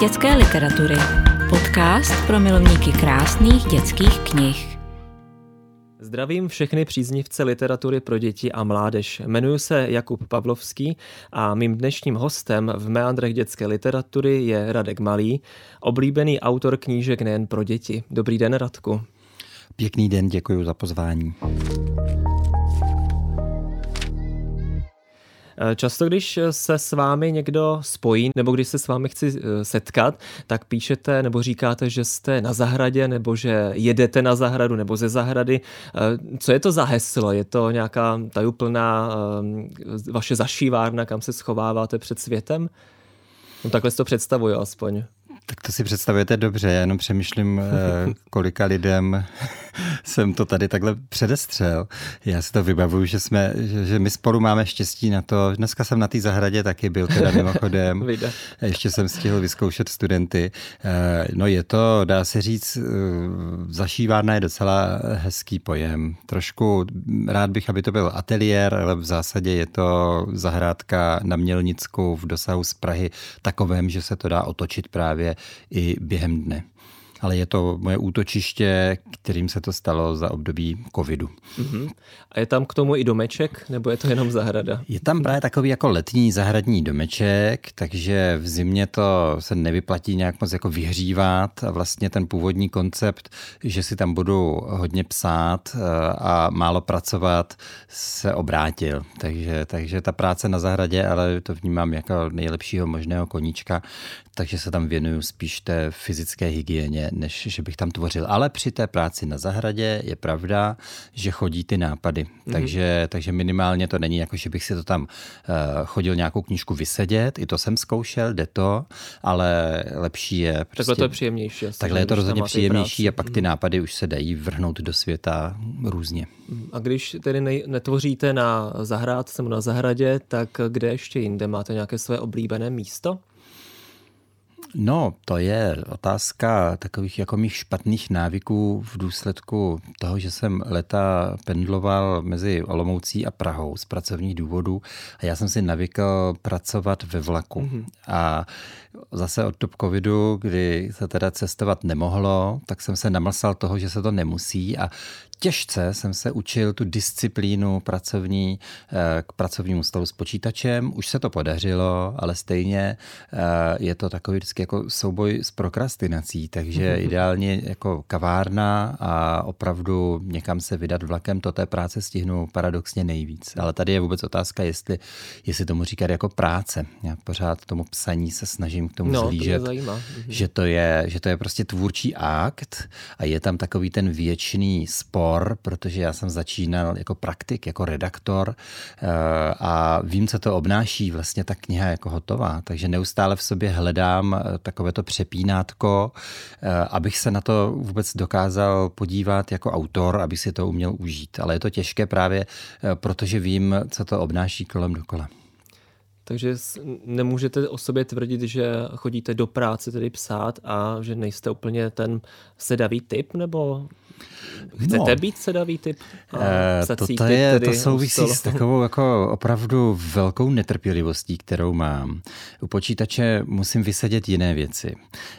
dětské literatury. Podcast pro milovníky krásných dětských knih. Zdravím všechny příznivce literatury pro děti a mládež. Jmenuji se Jakub Pavlovský a mým dnešním hostem v meandrech dětské literatury je Radek Malý, oblíbený autor knížek nejen pro děti. Dobrý den, Radku. Pěkný den, děkuji za pozvání. Často, když se s vámi někdo spojí, nebo když se s vámi chci eh, setkat, tak píšete nebo říkáte, že jste na zahradě, nebo že jedete na zahradu, nebo ze zahrady. Eh, co je to za heslo? Je to nějaká tajuplná vaše zašívárna, kam se schováváte před světem? No takhle si to představuju aspoň. Tak to si představujete dobře, já jenom přemýšlím, eh, kolika lidem jsem to tady takhle předestřel. Já si to vybavuju, že, jsme, že, že my spolu máme štěstí na to. Dneska jsem na té zahradě taky byl, teda mimochodem. Ještě jsem stihl vyzkoušet studenty. Eh, no je to, dá se říct, eh, zašívárna je docela hezký pojem. Trošku rád bych, aby to byl ateliér, ale v zásadě je to zahrádka na Mělnicku v dosahu z Prahy takovém, že se to dá otočit právě i během dne ale je to moje útočiště, kterým se to stalo za období covidu. Uh-huh. A je tam k tomu i domeček, nebo je to jenom zahrada? Je tam právě takový jako letní zahradní domeček, takže v zimě to se nevyplatí nějak moc jako vyhřívat a vlastně ten původní koncept, že si tam budu hodně psát eh, a málo pracovat, se obrátil. Takže, takže ta práce na zahradě, ale to vnímám jako nejlepšího možného koníčka, takže se tam věnuju spíš té fyzické hygieně, než že bych tam tvořil. Ale při té práci na zahradě je pravda, že chodí ty nápady. Mm-hmm. Takže, takže minimálně to není jako, že bych si to tam uh, chodil nějakou knížku vysedět, i to jsem zkoušel, jde to, ale lepší je... Prostě, takhle to je příjemnější. Asi, takhle je to rozhodně příjemnější a pak ty mhm. nápady už se dají vrhnout do světa různě. Mhm. A když tedy ne, netvoříte na zahrádce nebo na zahradě, tak kde ještě jinde? Máte nějaké své oblíbené místo? No, to je otázka takových jako mých špatných návyků v důsledku toho, že jsem leta pendloval mezi Olomoucí a Prahou z pracovních důvodů a já jsem si navykl pracovat ve vlaku. Mm-hmm. A zase od top covidu, kdy se teda cestovat nemohlo, tak jsem se namlsal toho, že se to nemusí a těžce jsem se učil tu disciplínu pracovní eh, k pracovnímu stolu s počítačem. Už se to podařilo, ale stejně eh, je to takový vždycky jako souboj s prokrastinací, takže mm-hmm. ideálně jako kavárna a opravdu někam se vydat vlakem, to té práce stihnu paradoxně nejvíc. Ale tady je vůbec otázka, jestli, jestli tomu říkat jako práce. Já pořád tomu psaní se snažím k tomu no, zlížet, to mhm. že, to je, že to je prostě tvůrčí akt a je tam takový ten věčný spor spor, protože já jsem začínal jako praktik, jako redaktor eh, a vím, co to obnáší vlastně ta kniha jako hotová. Takže neustále v sobě hledám eh, takové to přepínátko, eh, abych se na to vůbec dokázal podívat jako autor, aby si to uměl užít. Ale je to těžké právě, protože vím, co to obnáší kolem dokola. Takže nemůžete o sobě tvrdit, že chodíte do práce tedy psát a že nejste úplně ten sedavý typ, nebo Chcete no. být sedavý typ? E, to, to, je, to souvisí s takovou jako opravdu velkou netrpělivostí, kterou mám. U počítače musím vysedět jiné věci.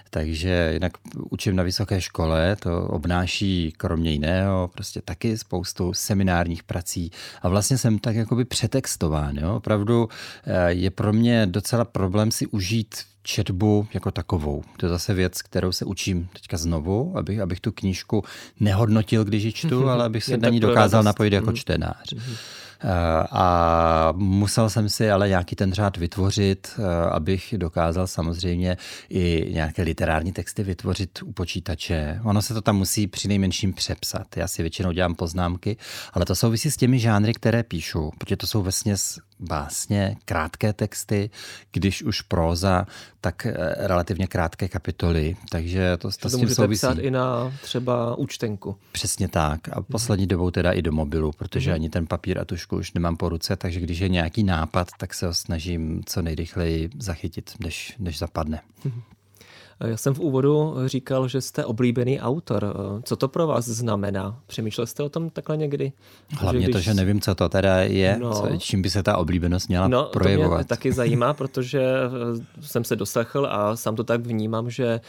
Takže jinak učím na vysoké škole, to obnáší kromě jiného prostě taky spoustu seminárních prací a vlastně jsem tak jakoby přetextován. Jo? Opravdu eh, je pro mě docela problém si užít četbu jako takovou. To je zase věc, kterou se učím teďka znovu, abych, abych tu knížku nehodnotil, když ji čtu, ale abych se na ní dokázal napojit jako mhm. čtenář. Mm-hmm. A musel jsem si ale nějaký ten řád vytvořit, eh, abych dokázal samozřejmě i nějaké literární texty vytvořit u počítače. Ono se to tam musí při nejmenším přepsat. Já si většinou dělám poznámky, ale to souvisí s těmi žánry, které píšu, protože to jsou vlastně básně, krátké texty, když už próza, tak eh, relativně krátké kapitoly, takže to, to, s tím souvisí. psát i na třeba účtenku. Přesně tak a poslední dobou teda i do mobilu, protože mm. ani ten papír a tušku už nemám po ruce, takže když je nějaký nápad, tak se ho snažím co nejrychleji zachytit, než, než zapadne. Mm. Já jsem v úvodu říkal, že jste oblíbený autor. Co to pro vás znamená? Přemýšlel jste o tom takhle někdy? Hlavně že když... to, že nevím, co to teda je, no, co, čím by se ta oblíbenost měla no, projevovat. To mě taky zajímá, protože jsem se doslechl a sám to tak vnímám, že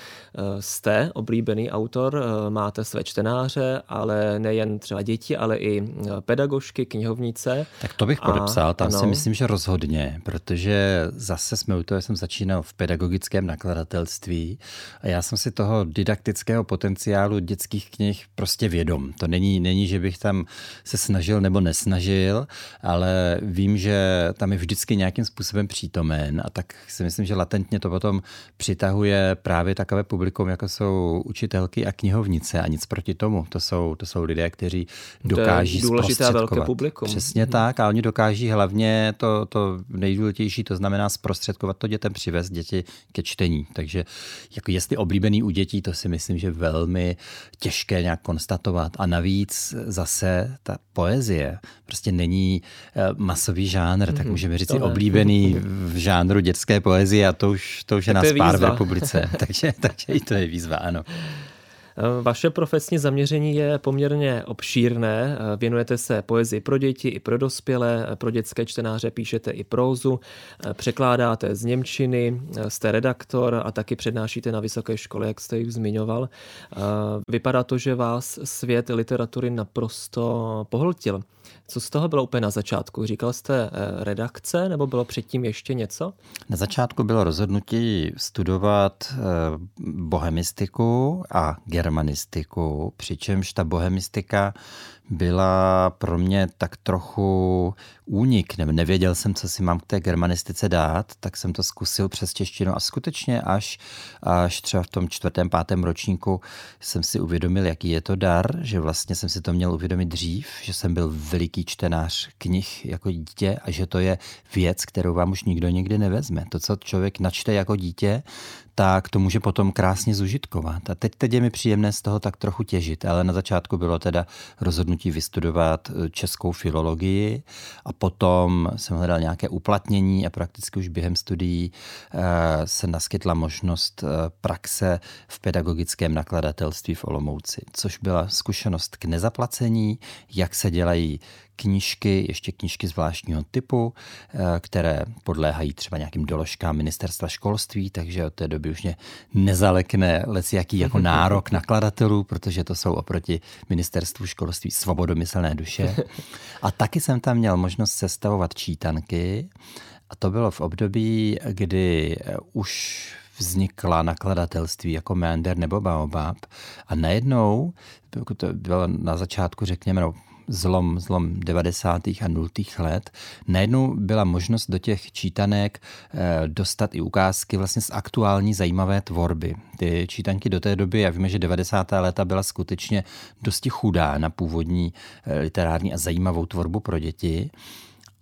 jste oblíbený autor, máte své čtenáře, ale nejen třeba děti, ale i pedagožky, knihovnice. Tak to bych podepsal, tam ano. si myslím, že rozhodně, protože zase jsme u toho, jsem začínal v pedagogickém nakladatelství a já jsem si toho didaktického potenciálu dětských knih prostě vědom. To není, není, že bych tam se snažil nebo nesnažil, ale vím, že tam je vždycky nějakým způsobem přítomen a tak si myslím, že latentně to potom přitahuje právě takové publikum, jako jsou učitelky a knihovnice a nic proti tomu. To jsou, to jsou lidé, kteří dokáží to je důležité velké publikum. Přesně hmm. tak a oni dokáží hlavně to, to nejdůležitější, to znamená zprostředkovat to dětem, přivést děti ke čtení. Takže jako jestli oblíbený u dětí, to si myslím, že velmi těžké nějak konstatovat. A navíc zase ta poezie prostě není eh, masový žánr, mm-hmm, tak mhm, můžeme říct oblíbený v žánru dětské poezie a to už, to už je nás pár v republice. takže, takže i to je výzva, ano. Eh, vaše profesní zaměření je poměrně obšírné. Eh, věnujete se poezii pro děti i pro dospělé, eh, pro dětské čtenáře píšete i prózu, překládáte z Němčiny, jste redaktor a taky přednášíte na vysoké škole, jak jste ji zmiňoval. Vypadá to, že vás svět literatury naprosto pohltil. Co z toho bylo úplně na začátku? Říkal jste redakce nebo bylo předtím ještě něco? Na začátku bylo rozhodnutí studovat bohemistiku a germanistiku, přičemž ta bohemistika byla pro mě tak trochu únik, nebo nevěděl jsem, co si mám k té germanistice dát, tak jsem to zkusil přes češtinu a skutečně až, až třeba v tom čtvrtém, pátém ročníku jsem si uvědomil, jaký je to dar, že vlastně jsem si to měl uvědomit dřív, že jsem byl veliký čtenář knih jako dítě a že to je věc, kterou vám už nikdo nikdy nevezme. To, co člověk načte jako dítě, tak to může potom krásně zužitkovat. A teď, teď je mi příjemné z toho tak trochu těžit, ale na začátku bylo teda rozhodnutí vystudovat eh, českou filologii a potom jsem hledal nějaké uplatnění a prakticky už během studií eh, se naskytla možnost eh, praxe v pedagogickém nakladatelství v Olomouci, což byla zkušenost k nezaplacení, jak se dělají knížky, ještě knížky zvláštního typu, eh, které podléhají třeba nějakým doložkám ministerstva školství, takže od té doby už mě nezalekne lec jaký jako nárok nakladatelů, protože to jsou oproti ministerstvu školství svobodomyslné duše. A taky jsem tam měl možnost sestavovat čítanky a to bylo v období, kdy eh, už vznikla nakladatelství jako Meander nebo Baobab a najednou, to bylo na začátku, řekněme, no, zlom, zlom 90. a 0. let, najednou byla možnost do těch čítanek eh, dostat i ukázky vlastně z aktuální zajímavé tvorby. Ty čítanky do té doby, já víme, že 90. léta byla skutečně dosti chudá na původní eh, literární a zajímavou tvorbu pro děti.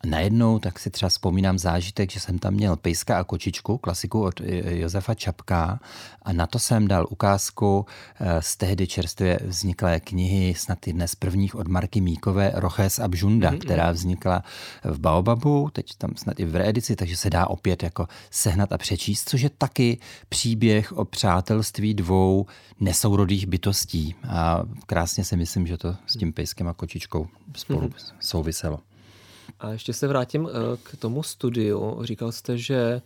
A najednou tak si třeba vzpomínám zážitek, že jsem tam měl Pejska a kočičku, klasiku od Josefa Čapka a na to jsem dal ukázku eh, z tehdy čerstvě vzniklé knihy, snad jedné z prvních od Marky Míkové, Roches a Bžunda, mm-hmm. která vznikla v Baobabu, teď tam snad i v reedici, takže se dá opět jako sehnat a přečíst, což je taky příběh o přátelství dvou nesourodých bytostí. A krásně si myslím, že to s tím pejskem a kočičkou spolu mm-hmm. souviselo. A ještě se vrátím eh, k tomu studiu. Říkal jste, že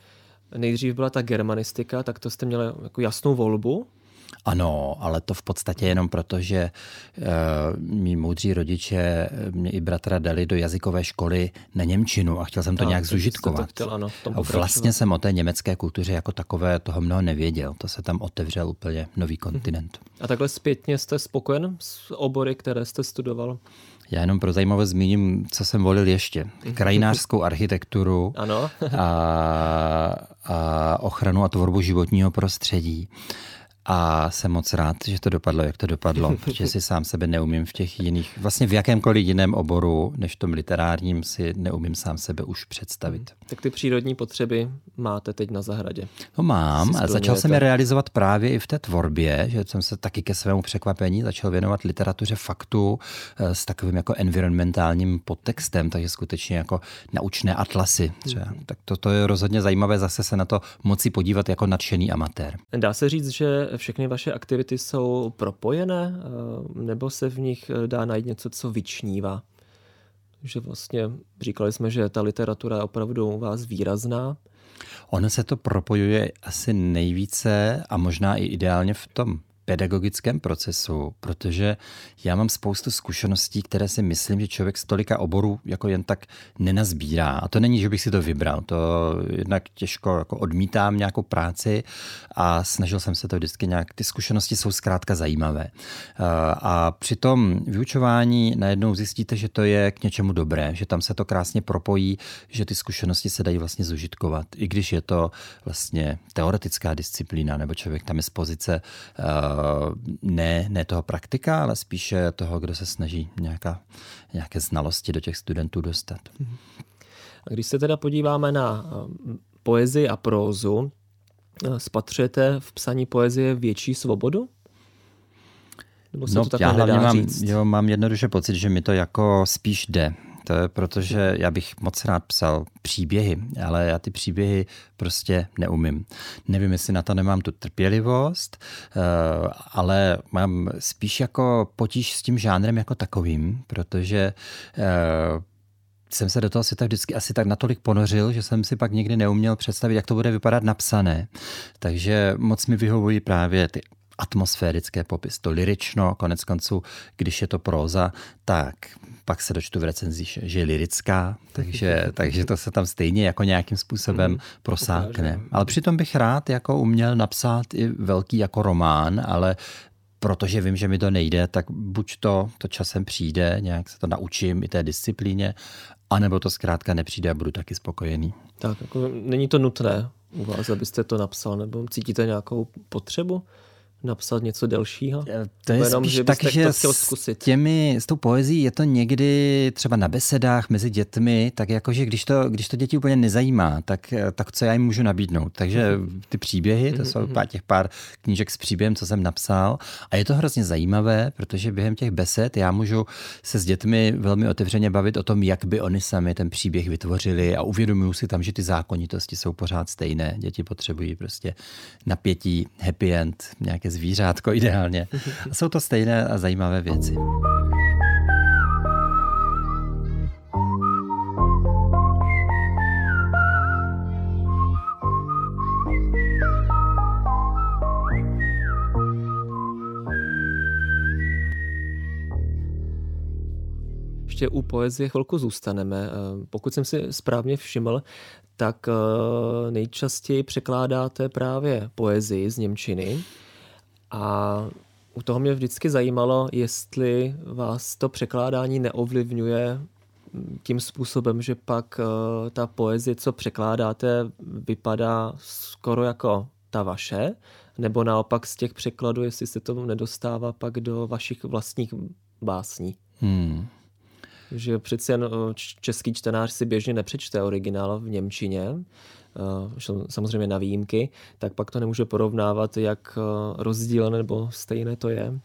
nejdřív byla ta germanistika, tak to jste měli jako jasnou volbu? Ano, ale to v podstatě jenom proto, že uh, mý moudří rodiče mě i bratra dali do jazykové školy na Němčinu a chtěl jsem to a, nějak zužitkovat. To chtěl, ano, a vlastně jsem o té německé kultuře jako takové toho mnoho nevěděl. To se tam otevřel úplně nový kontinent. A takhle zpětně jste spokojen s obory, které jste studoval? Já jenom pro zajímavost zmíním, co jsem volil ještě. Krajinářskou architekturu ano. a, a ochranu a tvorbu životního prostředí. A jsem moc rád, že to dopadlo, jak to dopadlo, protože si sám sebe neumím v těch jiných, vlastně v jakémkoliv jiném oboru, než v tom literárním, si neumím sám sebe už představit. Hmm. Tak ty přírodní potřeby máte teď na zahradě? No mám a začal jsem je realizovat právě i v té tvorbě, že jsem se taky ke svému překvapení začal věnovat literatuře faktu eh, s takovým jako environmentálním podtextem, takže skutečně jako naučné atlasy třeba. Hmm. Tak to, to je rozhodně zajímavé zase se na to moci podívat jako nadšený amatér. Dá se říct, že všechny vaše aktivity jsou propojené, eh, nebo se v nich eh, dá najít něco, co vyčnívá? Že vlastně říkali jsme, že ta literatura je opravdu u vás výrazná. Ono se to propojuje asi nejvíce a možná i ideálně v tom pedagogickém procesu, protože já mám spoustu zkušeností, které si myslím, že člověk z tolika oborů jako jen tak nenazbírá. A to není, že bych si to vybral. To jednak těžko jako odmítám nějakou práci a snažil jsem se to vždycky nějak. Ty zkušenosti jsou zkrátka zajímavé. A při tom vyučování najednou zjistíte, že to je k něčemu dobré, že tam se to krásně propojí, že ty zkušenosti se dají vlastně zužitkovat. I když je to vlastně teoretická disciplína, nebo člověk tam je z pozice ne, ne toho praktika, ale spíše toho, kdo se snaží nějaká, nějaké znalosti do těch studentů dostat. A když se teda podíváme na eh, poezii a prózu, eh, spatřujete v psaní poezie větší svobodu? Nebo se no, to já hlavně mám, jo, mám jednoduše pocit, že mi to jako spíš jde. To je proto, že já bych moc rád psal příběhy, ale já ty příběhy prostě neumím. Nevím, jestli na to nemám tu trpělivost, eh, ale mám spíš jako potíž s tím žánrem jako takovým, protože eh, jsem se do toho světa vždycky asi tak natolik ponořil, že jsem si pak nikdy neuměl představit, jak to bude vypadat napsané. Takže moc mi vyhovují právě ty atmosférické popis, to lirično, konec konců, když je to próza, tak pak se dočtu v recenzi, že je lirická, takže, takže to se tam stejně jako nějakým způsobem mm, prosákne. Ale přitom bych rád jako uměl napsat i velký jako román, ale protože vím, že mi to nejde, tak buď to, to časem přijde, nějak se to naučím i té disciplíně, anebo to zkrátka nepřijde a budu taky spokojený. Tak, jako není to nutné u vás, abyste to napsal, nebo cítíte nějakou potřebu? Napsat něco delšího? To je jenom, spíš že tak, že. S, těmi, s tou poezí je to někdy třeba na besedách mezi dětmi, tak jakože když to, když to děti úplně nezajímá, tak, tak co já jim můžu nabídnout? Takže ty příběhy, to jsou mhm, pár, těch pár knížek s příběhem, co jsem napsal a je to hrozně zajímavé, protože během těch besed já můžu se s dětmi velmi otevřeně bavit o tom, jak by oni sami ten příběh vytvořili a uvědomuju si tam, že ty zákonitosti jsou pořád stejné. Děti potřebují prostě napětí, happy end, nějaké zvířátko ideálně. A jsou to stejné a zajímavé věci. ještě u poezie chvilku zůstaneme. Eh, pokud jsem si správně všiml, tak eh, nejčastěji překládáte právě poezii z Němčiny. A u toho mě vždycky zajímalo, jestli vás to překládání neovlivňuje tím způsobem, že pak uh, ta poezie, co překládáte, vypadá skoro jako ta vaše, nebo naopak z těch překladů, jestli se to nedostává pak do vašich vlastních básní. Hmm. Že přeci jen český čtenář si běžně nepřečte originál v Němčině, samozřejmě na výjimky, tak pak to nemůže porovnávat, jak rozdílné nebo stejné to je.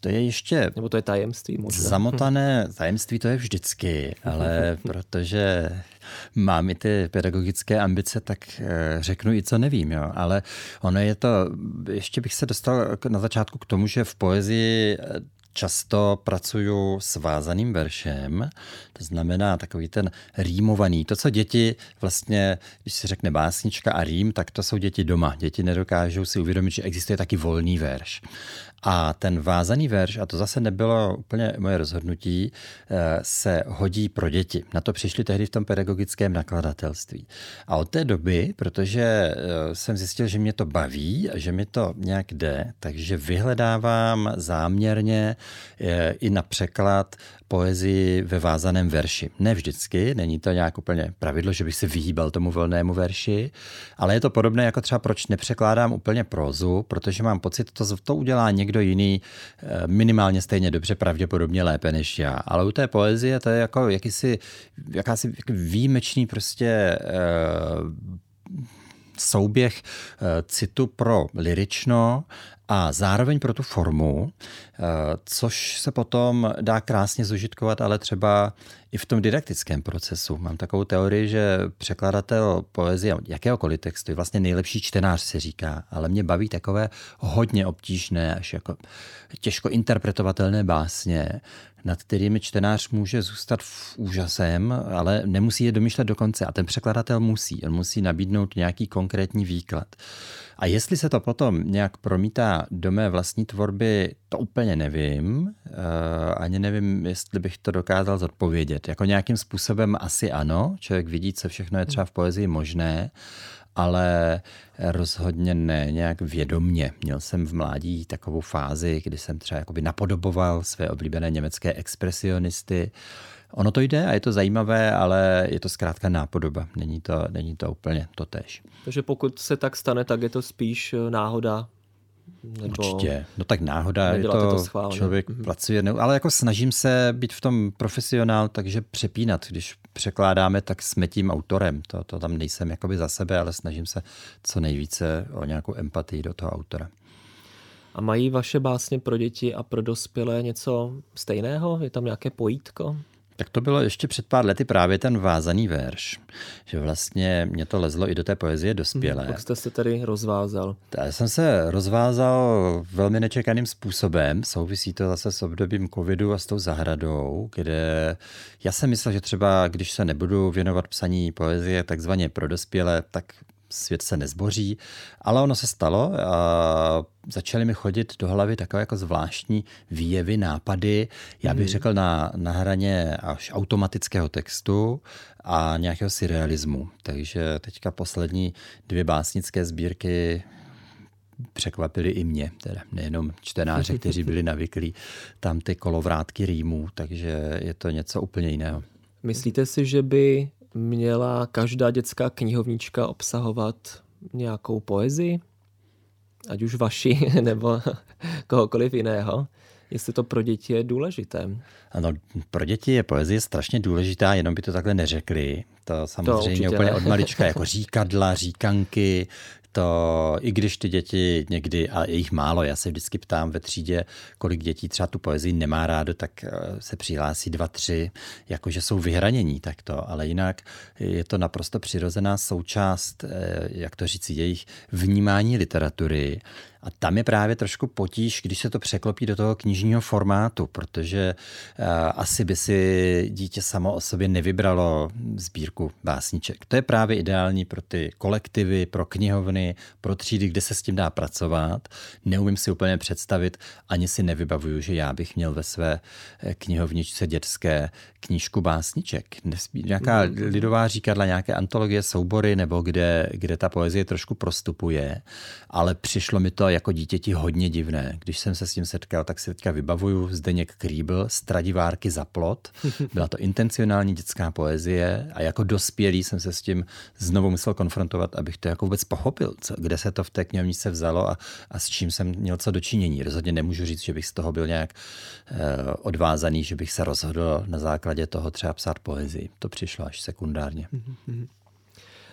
To je ještě... Nebo to je tajemství možná. Zamotané tajemství to je vždycky, ale protože mám i ty pedagogické ambice, tak eh, řeknu i co nevím. Jo. Ale ono je to, ještě bych se dostal na začátku k tomu, že v poezii často pracuju s vázaným veršem, to znamená takový ten rýmovaný. To, co děti vlastně, když se řekne básnička a rým, tak to jsou děti doma. Děti nedokážou si uvědomit, že existuje taky volný verš. A ten vázaný verš, a to zase nebylo úplně moje rozhodnutí, eh, se hodí pro děti. Na to přišli tehdy v tom pedagogickém nakladatelství. A od té doby, protože eh, jsem zjistil, že mě to baví a že mi to nějak jde, takže vyhledávám záměrně i na překlad poezii ve vázaném verši. Ne vždycky, není to nějak úplně pravidlo, že bych se vyhýbal tomu volnému verši, ale je to podobné jako třeba proč nepřekládám úplně prózu, protože mám pocit, to, to udělá někdo jiný eh, minimálně stejně dobře, pravděpodobně lépe než já. Ale u té poezie to je jako jakýsi, jakási výjimečný prostě uh, souběh eh, citu pro lirično a zároveň pro tu formu, eh, což se potom dá krásně zužitkovat, ale třeba i v tom didaktickém procesu. Mám takovou teorii, že překladatel poezie jakéhokoliv textu je vlastně nejlepší čtenář, se říká, ale mě baví takové hodně obtížné, až jako těžko interpretovatelné básně, nad kterými čtenář může zůstat v úžasem, ale nemusí je domýšlet do konce. A ten překladatel musí. On musí nabídnout nějaký konkrétní výklad. A jestli se to potom nějak promítá do mé vlastní tvorby, to úplně nevím. Uh, ani nevím, jestli bych to dokázal zodpovědět. Jako nějakým způsobem asi ano. Člověk vidí, co všechno je třeba v poezii možné ale rozhodně ne nějak vědomně. Měl jsem v mládí takovou fázi, kdy jsem třeba jakoby napodoboval své oblíbené německé expresionisty. Ono to jde a je to zajímavé, ale je to zkrátka nápodoba. Není to, není to úplně to tež. Takže pokud se tak stane, tak je to spíš náhoda, nebo Určitě. No tak náhoda, je to, to člověk mm-hmm. pracuje, ale jako snažím se být v tom profesionál, takže přepínat. Když překládáme, tak jsme tím autorem. To, to tam nejsem jakoby za sebe, ale snažím se co nejvíce o nějakou empatii do toho autora. A mají vaše básně pro děti a pro dospělé něco stejného? Je tam nějaké pojítko? Tak to bylo ještě před pár lety právě ten vázaný verš, že vlastně mě to lezlo i do té poezie dospělé. Jak jste se tady rozvázal? Já jsem se rozvázal velmi nečekaným způsobem, souvisí to zase s obdobím covidu a s tou zahradou, kde já jsem myslel, že třeba když se nebudu věnovat psaní poezie takzvaně pro dospělé, tak svět se nezboří, ale ono se stalo a začaly mi chodit do hlavy takové jako zvláštní výjevy, nápady, já bych hmm. řekl na, na hraně až automatického textu a nějakého surrealismu. Takže teďka poslední dvě básnické sbírky překvapily i mě, teda nejenom čtenáře, kteří byli navyklí tam ty kolovrátky rýmů, takže je to něco úplně jiného. Myslíte si, že by měla každá dětská knihovnička obsahovat nějakou poezii? Ať už vaši nebo kohokoliv jiného? Jestli to pro děti je důležité. Ano, pro děti je poezie strašně důležitá, jenom by to takhle neřekli. To samozřejmě to úplně ne. od malička, jako říkadla, říkanky, to, i když ty děti někdy, a je jich málo, já se vždycky ptám ve třídě, kolik dětí třeba tu poezii nemá rádo, tak eh, se přihlásí dva, tři, jakože jsou vyhranění takto, ale jinak je to naprosto přirozená součást, eh, jak to říct, jejich vnímání literatury a tam je právě trošku potíž, když se to překlopí do toho knižního formátu, protože uh, asi by si dítě samo o sobě nevybralo sbírku básniček. To je právě ideální pro ty kolektivy, pro knihovny, pro třídy, kde se s tím dá pracovat. Neumím si úplně představit, ani si nevybavuju, že já bych měl ve své eh, knihovničce dětské knížku básniček. Nějaká lidová říkadla, nějaké antologie, soubory, nebo kde, kde ta poezie trošku prostupuje, ale přišlo mi to jako dítěti hodně divné. Když jsem se s tím setkal, tak si teďka vybavuju Zdeněk Krýbl, Stradivárky za plot. Byla to intencionální dětská poezie a jako dospělý jsem se s tím znovu musel konfrontovat, abych to jako vůbec pochopil, co, kde se to v té knihovnice vzalo a, a s čím jsem měl co dočinění. Rozhodně nemůžu říct, že bych z toho byl nějak eh, odvázaný, že bych se rozhodl na základě toho třeba psát poezii. To přišlo až sekundárně. Mm-hmm.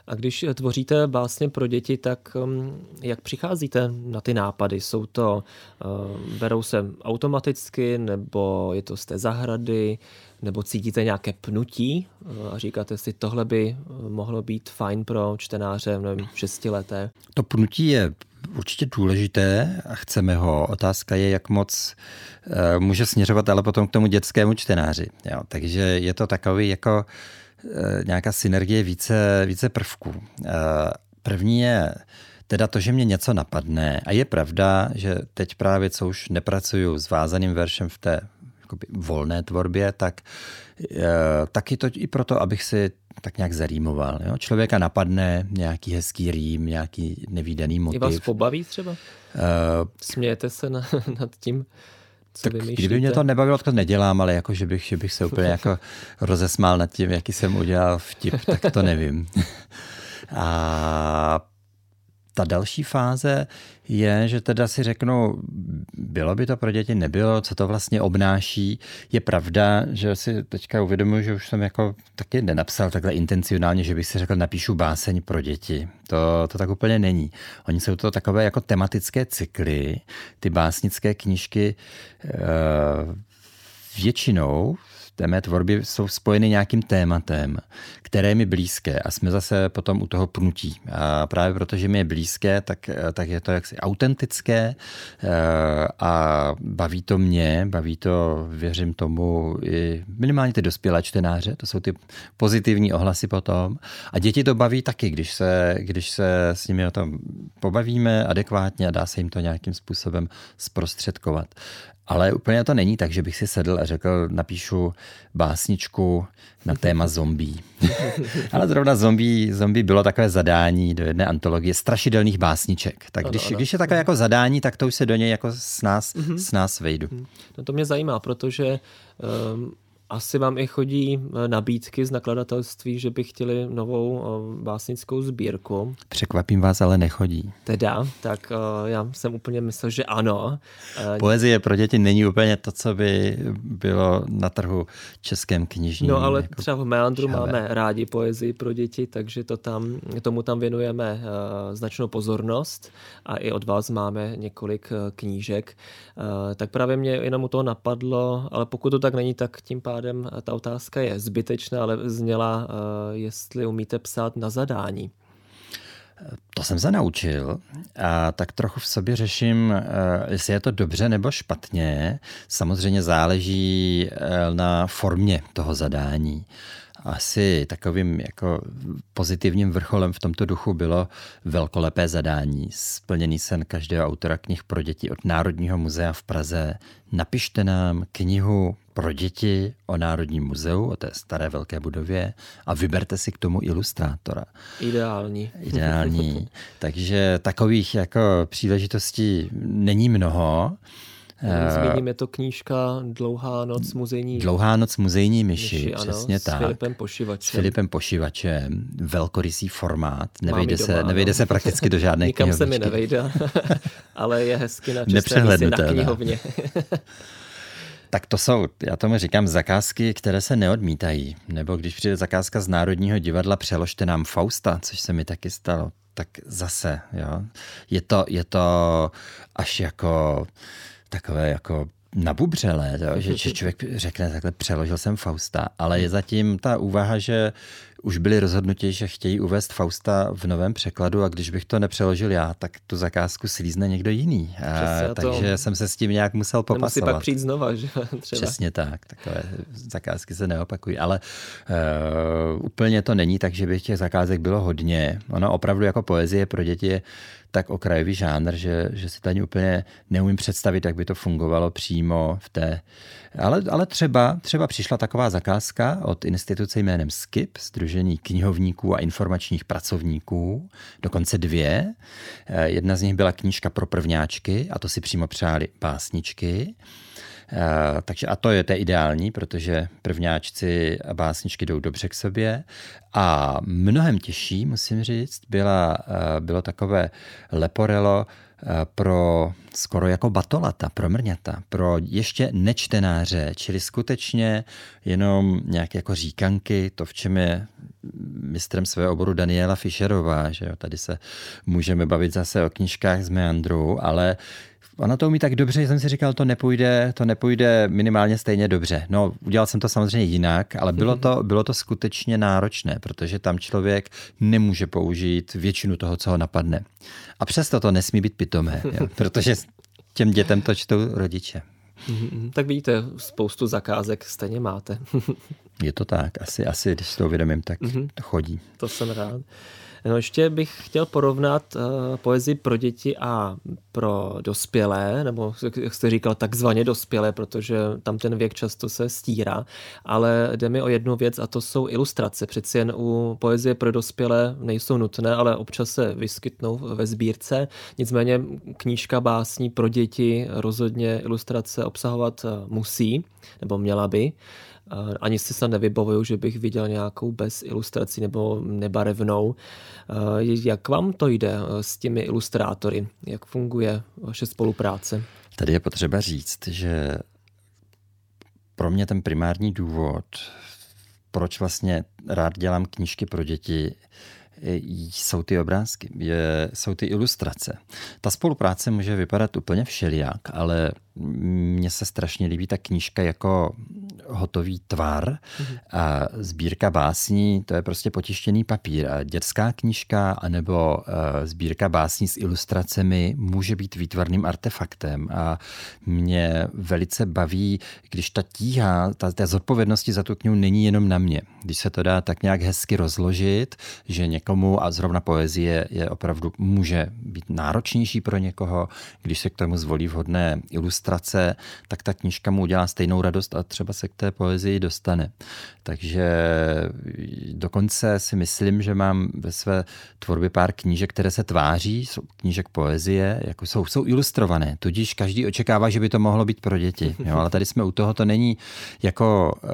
A když tvoříte básně pro děti, tak um, jak přicházíte na ty nápady? Jsou to, uh, berou se automaticky, nebo je to z té zahrady, nebo cítíte nějaké pnutí uh, a říkáte si, tohle by uh, mohlo být fajn pro čtenáře, nevím, šestileté? To pnutí je určitě důležité a chceme ho. Otázka je, jak moc může směřovat ale potom k tomu dětskému čtenáři. Jo, takže je to takový jako nějaká synergie více, více prvků. Eh, první je teda to, že mě něco napadne. A je pravda, že teď právě, co už nepracuju s vázaným veršem v té jakoby, volné tvorbě, tak eh, taky to i proto, abych si tak nějak zarýmoval. Jo? Člověka napadne nějaký hezký rým, nějaký nevýdaný motiv. I vás pobaví třeba? Uh, Smějete se na, nad tím? Co tak kdyby mě to nebavilo, to nedělám, ale jako, že bych, že bych se úplně jako rozesmál nad tím, jaký jsem udělal vtip, tak to nevím. A ta další fáze je, že teda si řeknu, bylo by to pro děti, nebylo, co to vlastně obnáší. Je pravda, že si teďka uvědomuji, že už jsem jako taky nenapsal takhle intencionálně, že bych si řekl, napíšu báseň pro děti. To, to tak úplně není. Oni jsou to takové jako tematické cykly, ty básnické knížky eh, většinou té mé tvorby jsou spojeny nějakým tématem, které je mi blízké a jsme zase potom u toho pnutí. A právě protože mi je blízké, tak, tak je to jaksi autentické eh, a baví to mě, baví to, věřím tomu, i minimálně ty dospělé čtenáře, to jsou ty pozitivní ohlasy potom. A děti to baví taky, když se, když se s nimi o tom pobavíme adekvátně a dá se jim to nějakým způsobem zprostředkovat. Ale úplně to není tak, že bych si sedl a řekl, napíšu básničku na téma zombí. Ale zrovna zombí, zombí bylo takové zadání do jedné antologie strašidelných básniček. Tak když, ano, ano. když je takové jako zadání, tak to už se do něj jako s nás, mm-hmm. s nás vejdu. Mhm. No to mě zajímá, protože um, asi vám i chodí eh, nabídky z nakladatelství, že by chtěli novou eh, básnickou sbírku. Překvapím vás, ale nechodí. Teda, tak eh, já jsem úplně myslel, že ano. Poezie pro děti není úplně to, co by bylo na trhu českém knižním. No ale jako třeba v Meandru šavé. máme rádi poezii pro děti, takže to tam, tomu tam věnujeme značnou pozornost a i od vás máme několik knížek. Tak právě mě jenom u toho napadlo, ale pokud to tak není, tak tím pádem pádem ta otázka je zbytečná, ale zněla, eh, jestli umíte psát na zadání. To jsem se naučil a tak trochu v sobě řeším, eh, jestli je to dobře nebo špatně. Samozřejmě záleží eh, na formě toho zadání asi takovým jako pozitivním vrcholem v tomto duchu bylo velkolepé zadání, splněný sen každého autora knih pro děti od Národního muzea v Praze. Napište nám knihu pro děti o Národním muzeu, o té staré velké budově a vyberte si k tomu ilustrátora. Ideální. Ideální. Takže takových jako příležitostí není mnoho. Eh, zmíním, je to knížka Dlouhá noc muzejní Dlouhá noc muzejní myši, myši přesně ano, tak. S Filipem Pošivačem. S Filipem Pošivačem, velkorysý formát, nevejde, doma, se, nevejde se prakticky do žádné Nikam knihovničky. se mi nevejde, ale je hezky na čisté na knihovně. Tak to jsou, já tomu říkám, zakázky, které se neodmítají. Nebo když přijde zakázka z Národního divadla, přeložte nám Fausta, což se mi taky stalo, tak zase, jo. Je to, je to až jako takové jako nabubřelé, že, že člověk řekne takhle, přeložil jsem Fausta, ale je zatím ta úvaha, že už byli rozhodnutí, že chtějí uvést Fausta v novém překladu a když bych to nepřeložil já, tak tu zakázku slízne někdo jiný. A, takže jsem se s tím nějak musel popasovat. Nemusí pak přijít znova, že? Třeba. Přesně tak, takové zakázky se neopakují, ale uh, úplně to není tak, že by těch zakázek bylo hodně. Ono opravdu jako poezie pro děti je tak okrajový žánr, že, že si ani úplně neumím představit, jak by to fungovalo přímo v té. Ale, ale třeba, třeba přišla taková zakázka od instituce jménem SKIP, Združení knihovníků a informačních pracovníků, dokonce dvě. Eh, jedna z nich byla knížka pro prvňáčky a to si přímo přáli básničky. Uh, takže a to je to ideální, protože prvňáčci a básničky jdou dobře k sobě. A mnohem těžší, musím říct, byla, uh, bylo takové leporelo uh, pro skoro jako batolata, pro mrňata, pro ještě nečtenáře, čili skutečně jenom nějaké jako říkanky, to v čem je mistrem svého oboru Daniela Fischerová, že jo, tady se můžeme bavit zase o knížkách z Meandru, ale Ona to umí tak dobře, že jsem si říkal, to nepůjde, to nepůjde minimálně stejně dobře. No, udělal jsem to samozřejmě jinak, ale bylo to, bylo to skutečně náročné, protože tam člověk nemůže použít většinu toho, co ho napadne. A přesto to nesmí být pitomé, jo, protože těm dětem to čtou rodiče. Mhm, tak vidíte, spoustu zakázek stejně máte. Je to tak, asi, asi když to uvědomím, tak mm-hmm. to chodí. To jsem rád. No ještě bych chtěl porovnat uh, poezii pro děti a pro dospělé, nebo jak jste říkal, takzvaně dospělé, protože tam ten věk často se stírá, ale jde mi o jednu věc a to jsou ilustrace. Přeci jen u poezie pro dospělé nejsou nutné, ale občas se vyskytnou ve sbírce. Nicméně knížka básní pro děti rozhodně ilustrace obsahovat eh, musí, nebo měla by. Ani si se nevybavuju, že bych viděl nějakou bez ilustrací nebo nebarevnou. Jak vám to jde eh, s těmi ilustrátory? Jak funguje vaše spolupráce? Tady je potřeba říct, že pro mě ten primární důvod, proč vlastně rád dělám knížky pro děti, jsou ty obrázky, jsou ty ilustrace. Ta spolupráce může vypadat úplně všelijak, ale mně se strašně líbí ta knížka jako hotový tvar mhm. a sbírka básní, to je prostě potištěný papír. A dětská knížka anebo uh, sbírka básní s ilustracemi může být výtvarným artefaktem a mě velice baví, když ta tíha, ta, ta zodpovědnosti za tu knihu není jenom na mě. Když se to dá tak nějak hezky rozložit, že někomu, a zrovna poezie je opravdu, může být náročnější pro někoho, když se k tomu zvolí vhodné ilustrace, tak ta knižka mu udělá stejnou radost a třeba se k té poezii dostane. Takže dokonce si myslím, že mám ve své tvorbě pár knížek, které se tváří, jsou knížek poezie, jako jsou, jsou ilustrované, tudíž každý očekává, že by to mohlo být pro děti. Jo, ale tady jsme u toho, to není jako, uh,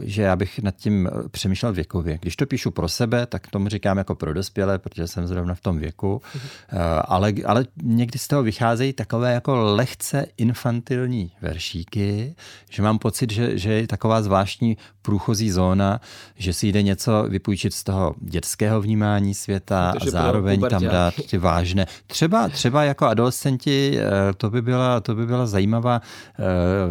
že já bych nad tím přemýšlel věkově. Když to píšu pro sebe, tak tomu říkám jako pro dospělé, protože jsem zrovna v tom věku, uh, ale, ale někdy z toho vycházejí takové jako lehce infantilní veršíky, že mám pocit, že, že je taková zvláštní průchozí zóna, že si jde něco vypůjčit z toho dětského vnímání světa a zároveň tam dát ty vážné. Třeba, třeba jako adolescenti eh, to by byla, to by byla zajímavá eh,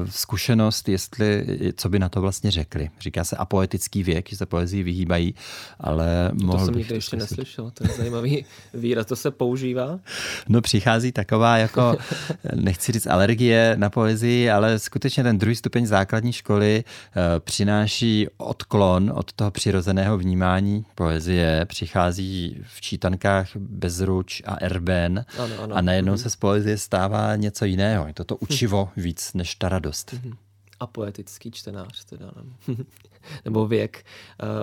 zkušenost, jestli, co by na to vlastně řekli. Říká se apoetický věk, že se poezii vyhýbají, ale to mohl to jsem nikdy ještě neslyšel, to je zajímavý výraz, to se používá? No přichází taková jako, nechci říct alergie na poezii, ale skutečně ten druhý stupeň základní školy Eh, přináší odklon od toho přirozeného vnímání poezie, přichází v čítankách Bezruč a Erben ano, ano. a najednou mm-hmm. se z poezie stává něco jiného. Je to to učivo víc než ta radost. Mm-hmm. A poetický čtenář teda. Nebo věk.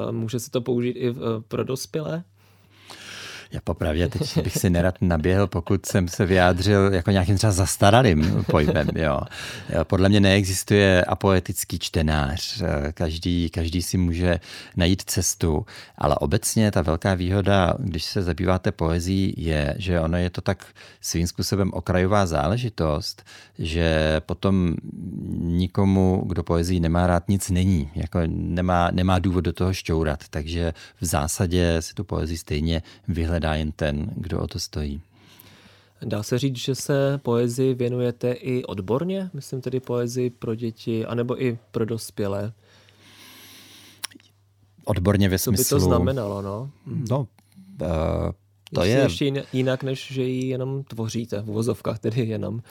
Eh, může se to použít i eh, pro dospělé? Já popravdě teď bych si nerad naběhl, pokud jsem se vyjádřil jako nějakým třeba zastaralým pojmem. Jo. Podle mě neexistuje apoetický čtenář. Každý, každý si může najít cestu, ale obecně ta velká výhoda, když se zabýváte poezí, je, že ono je to tak svým způsobem okrajová záležitost, že potom nikomu, kdo poezii nemá rád, nic není. Jako nemá, nemá důvod do toho šťourat. Takže v zásadě si tu poezii stejně vyhledá hledá jen ten, kdo o to stojí. Dá se říct, že se poezii věnujete i odborně? Myslím tedy poezii pro děti, anebo i pro dospělé? Odborně ve smyslu... Co by to znamenalo, no? No, uh, to ještě, je... Ještě jinak, než že ji jenom tvoříte, v uvozovkách tedy jenom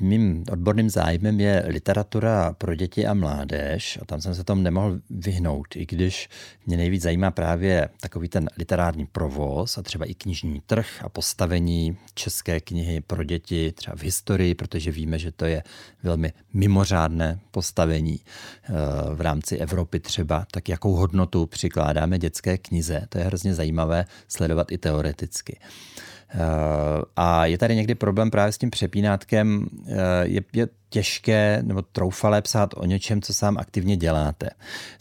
mým odborným zájmem je literatura pro děti a mládež a tam jsem se tomu nemohl vyhnout, i když mě nejvíc zajímá právě takový ten literární provoz a třeba i knižní trh a postavení české knihy pro děti třeba v historii, protože víme, že to je velmi mimořádné postavení eh, v rámci Evropy třeba, tak jakou hodnotu přikládáme dětské knize, to je hrozně zajímavé sledovat i teoreticky. Eh, a je tady někdy problém právě s tím přepínátkem. Eh, je, je těžké nebo troufalé psát o něčem, co sám aktivně děláte.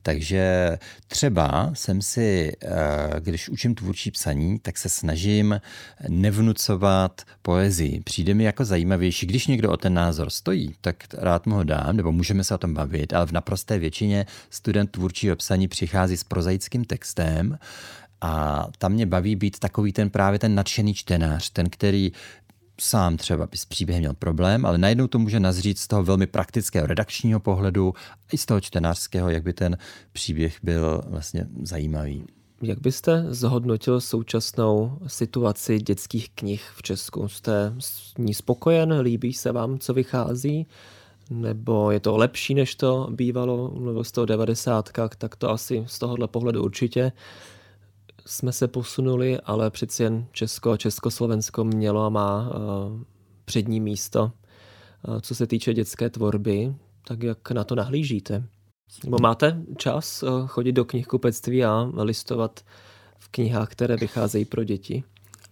Takže třeba jsem si, eh, když učím tvůrčí psaní, tak se snažím nevnucovat poezii. Přijde mi jako zajímavější, když někdo o ten názor stojí, tak rád mu ho dám, nebo můžeme se o tom bavit, ale v naprosté většině student tvůrčího psaní přichází s prozaickým textem a tam mě baví být takový ten právě ten nadšený čtenář, ten, který sám třeba by s příběhem měl problém, ale najednou to může nazřít z toho velmi praktického redakčního pohledu i z toho čtenářského, jak by ten příběh byl vlastně zajímavý. Jak byste zhodnotil současnou situaci dětských knih v Česku? Jste s ní spokojen? Líbí se vám, co vychází? Nebo je to lepší, než to bývalo nebo z toho 90, tak to asi z tohohle pohledu určitě. Jsme se posunuli, ale přeci jen Česko a Československo mělo a má přední místo, co se týče dětské tvorby. Tak jak na to nahlížíte? Nebo máte čas chodit do knihkupectví a listovat v knihách, které vycházejí pro děti?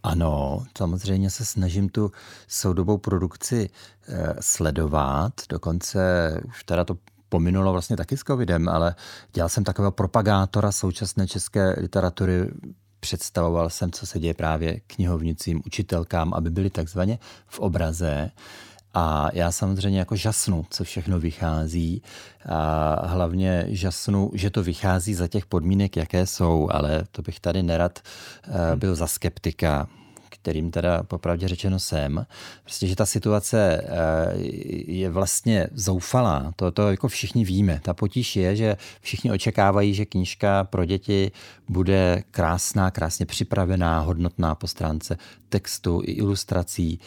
Ano, samozřejmě se snažím tu soudobou produkci eh, sledovat, dokonce už teda to pominulo vlastně taky s covidem, ale dělal jsem takového propagátora současné české literatury, představoval jsem, co se děje právě knihovnicím, učitelkám, aby byli takzvaně v obraze. A já samozřejmě jako žasnu, co všechno vychází. A hlavně žasnu, že to vychází za těch podmínek, jaké jsou, ale to bych tady nerad eh, byl za skeptika kterým teda popravdě řečeno jsem. Prostě, že ta situace eh, je vlastně zoufalá, to, to jako všichni víme. Ta potíž je, že všichni očekávají, že knížka pro děti bude krásná, krásně připravená, hodnotná po stránce textu i ilustrací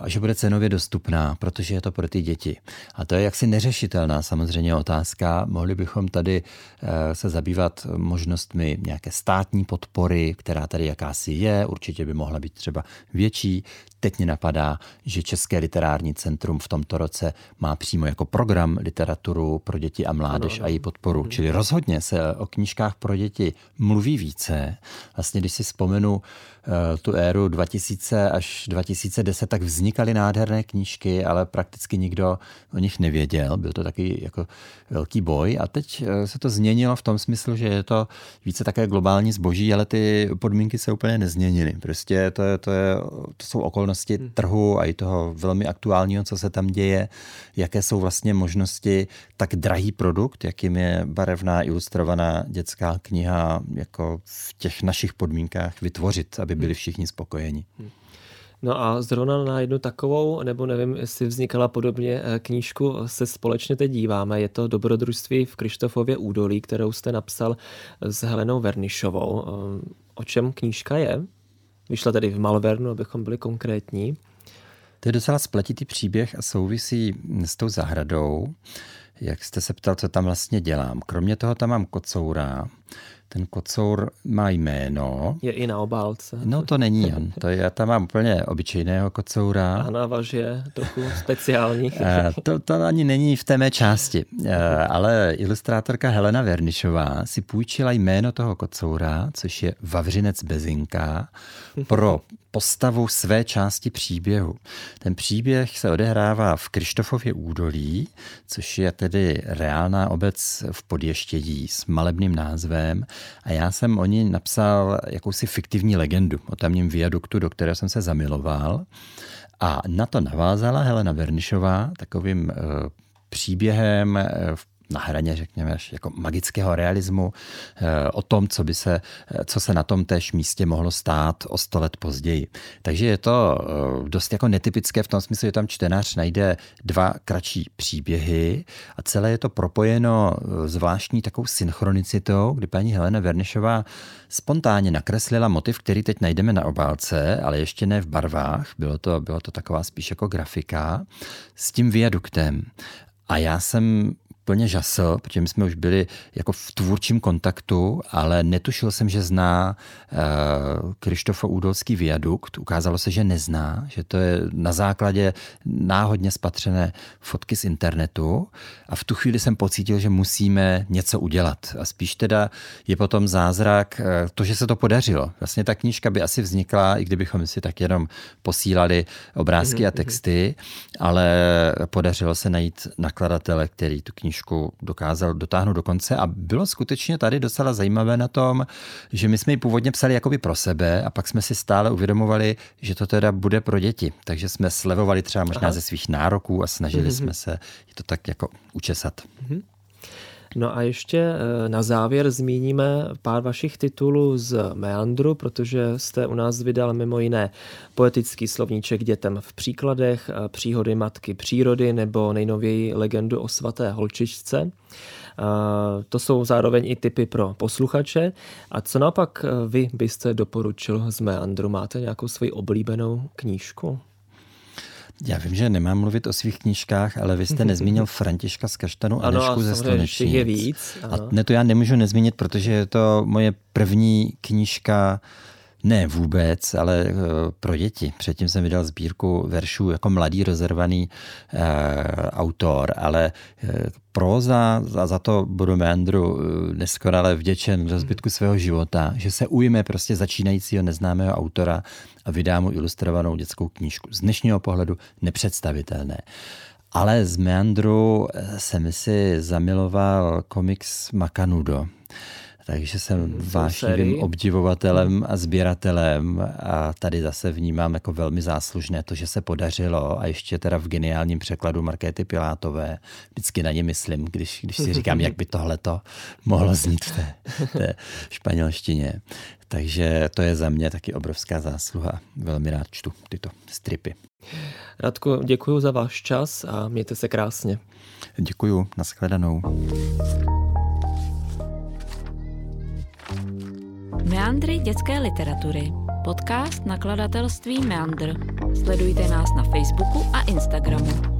a že bude cenově dostupná, protože je to pro ty děti. A to je jaksi neřešitelná samozřejmě otázka. Mohli bychom tady eh, se zabývat možnostmi nějaké státní podpory, která tady jakási je, určitě by mohla být třeba větší. Teď mě napadá, že České literární centrum v tomto roce má přímo jako program literaturu pro děti a mládež no, no. a její podporu. Hmm. Čili rozhodně se o knížkách pro děti mluví více. Vlastně, když si vzpomenu Eh, tu éru 2000 až 2010, tak vznikaly nádherné knížky, ale prakticky nikdo o nich nevěděl. Byl to taky jako velký boj a teď eh, se to změnilo v tom smyslu, že je to více také globální zboží, ale ty podmínky se úplně nezměnily. Prostě to, je, to, je, to jsou okolnosti hmm. trhu a i toho velmi aktuálního, co se tam děje, jaké jsou vlastně možnosti tak drahý produkt, jakým je barevná ilustrovaná dětská kniha jako v těch našich podmínkách vytvořit, aby byli všichni spokojeni. No a zrovna na jednu takovou, nebo nevím, jestli vznikala podobně eh, knížku, se společně teď díváme. Je to Dobrodružství v Krištofově údolí, kterou jste napsal s Helenou Vernišovou. Eh, o čem knížka je? Vyšla tedy v Malvernu, abychom byli konkrétní. To je docela spletitý příběh a souvisí s tou zahradou. Jak jste se ptal, co tam vlastně dělám. Kromě toho tam mám kocoura, ten kocour má jméno. Je i na obálce. No to není Jan. To je, já tam mám úplně obyčejného kocoura. A na je trochu speciální. Eh, to, to ani není v té mé části. Eh, ale ilustrátorka Helena Vernišová si půjčila jméno toho kocoura, což je Vavřinec Bezinka, pro postavu své části příběhu. Ten příběh se odehrává v Krištofově údolí, což je tedy reálná obec v Podještědí s malebným názvem a já jsem o ní napsal jakousi fiktivní legendu o tamním viaduktu, do kterého jsem se zamiloval. A na to navázala Helena Vernišová takovým uh, příběhem v na hraně, řekněme, jako magického realismu, eh, o tom, co, by se, eh, co se na tom též místě mohlo stát o sto let později. Takže je to eh, dost jako netypické v tom smyslu, že tam čtenář najde dva kratší příběhy a celé je to propojeno zvláštní takovou synchronicitou, kdy paní Helena Vernešová spontánně nakreslila motiv, který teď najdeme na obálce, ale ještě ne v barvách, bylo to, bylo to taková spíš jako grafika, s tím viaduktem. A já jsem úplně žasl, protože my jsme už byli jako v tvůrčím kontaktu, ale netušil jsem, že zná uh, Krištofa Údolský viadukt. Ukázalo se, že nezná, že to je na základě náhodně spatřené fotky z internetu a v tu chvíli jsem pocítil, že musíme něco udělat. A spíš teda je potom zázrak uh, to, že se to podařilo. Vlastně ta knížka by asi vznikla, i kdybychom si tak jenom posílali obrázky mm-hmm. a mhm. texty, ale podařilo se najít nakladatele, který tu knížku knížku dokázal dotáhnout do konce a bylo skutečně tady docela zajímavé na tom, že my jsme ji původně psali jakoby pro sebe a pak jsme si stále uvědomovali, že to teda bude pro děti. Takže jsme slevovali třeba možná Aha. ze svých nároků a snažili mm-hmm. jsme se to tak jako učesat. Mm-hmm. No a ještě eh, na závěr zmíníme pár vašich titulů z Meandru, protože jste u nás vydal mimo jiné poetický slovníček dětem v příkladech, eh, příhody matky přírody nebo nejnověji legendu o svaté holčičce. Eh, to jsou zároveň i typy pro posluchače. A co naopak vy byste doporučil z Meandru? Máte nějakou svoji oblíbenou knížku? Já vím, že nemám mluvit o svých knížkách, ale vy jste nezmínil Františka z Kaštanu a Nešku ze Slunečnic. je víc. Ano. A ne, to já nemůžu nezmínit, protože je to moje první knížka ne vůbec, ale eh, pro děti. Předtím jsem vydal sbírku veršů jako mladý rozervaný e, autor, ale e, próza, a za to budu Meandru neskorale vděčen do zbytku svého života, že se ujme prostě začínajícího neznámého autora a vydá mu ilustrovanou dětskou knížku. Z dnešního pohledu nepředstavitelné. Ale z Meandru jsem si zamiloval komiks Makanudo takže jsem vášnivým obdivovatelem a sběratelem a tady zase vnímám jako velmi záslužné to, že se podařilo a ještě teda v geniálním překladu Markéty Pilátové. Vždycky na ně myslím, když, když si říkám, jak by tohle to mohlo znít v té, té španělštině. Takže to je za mě taky obrovská zásluha. Velmi rád čtu tyto stripy. Radko, děkuji za váš čas a mějte se krásně. Děkuji, nashledanou. Meandry dětské literatury. Podcast nakladatelství Meandr. Sledujte nás na Facebooku a Instagramu.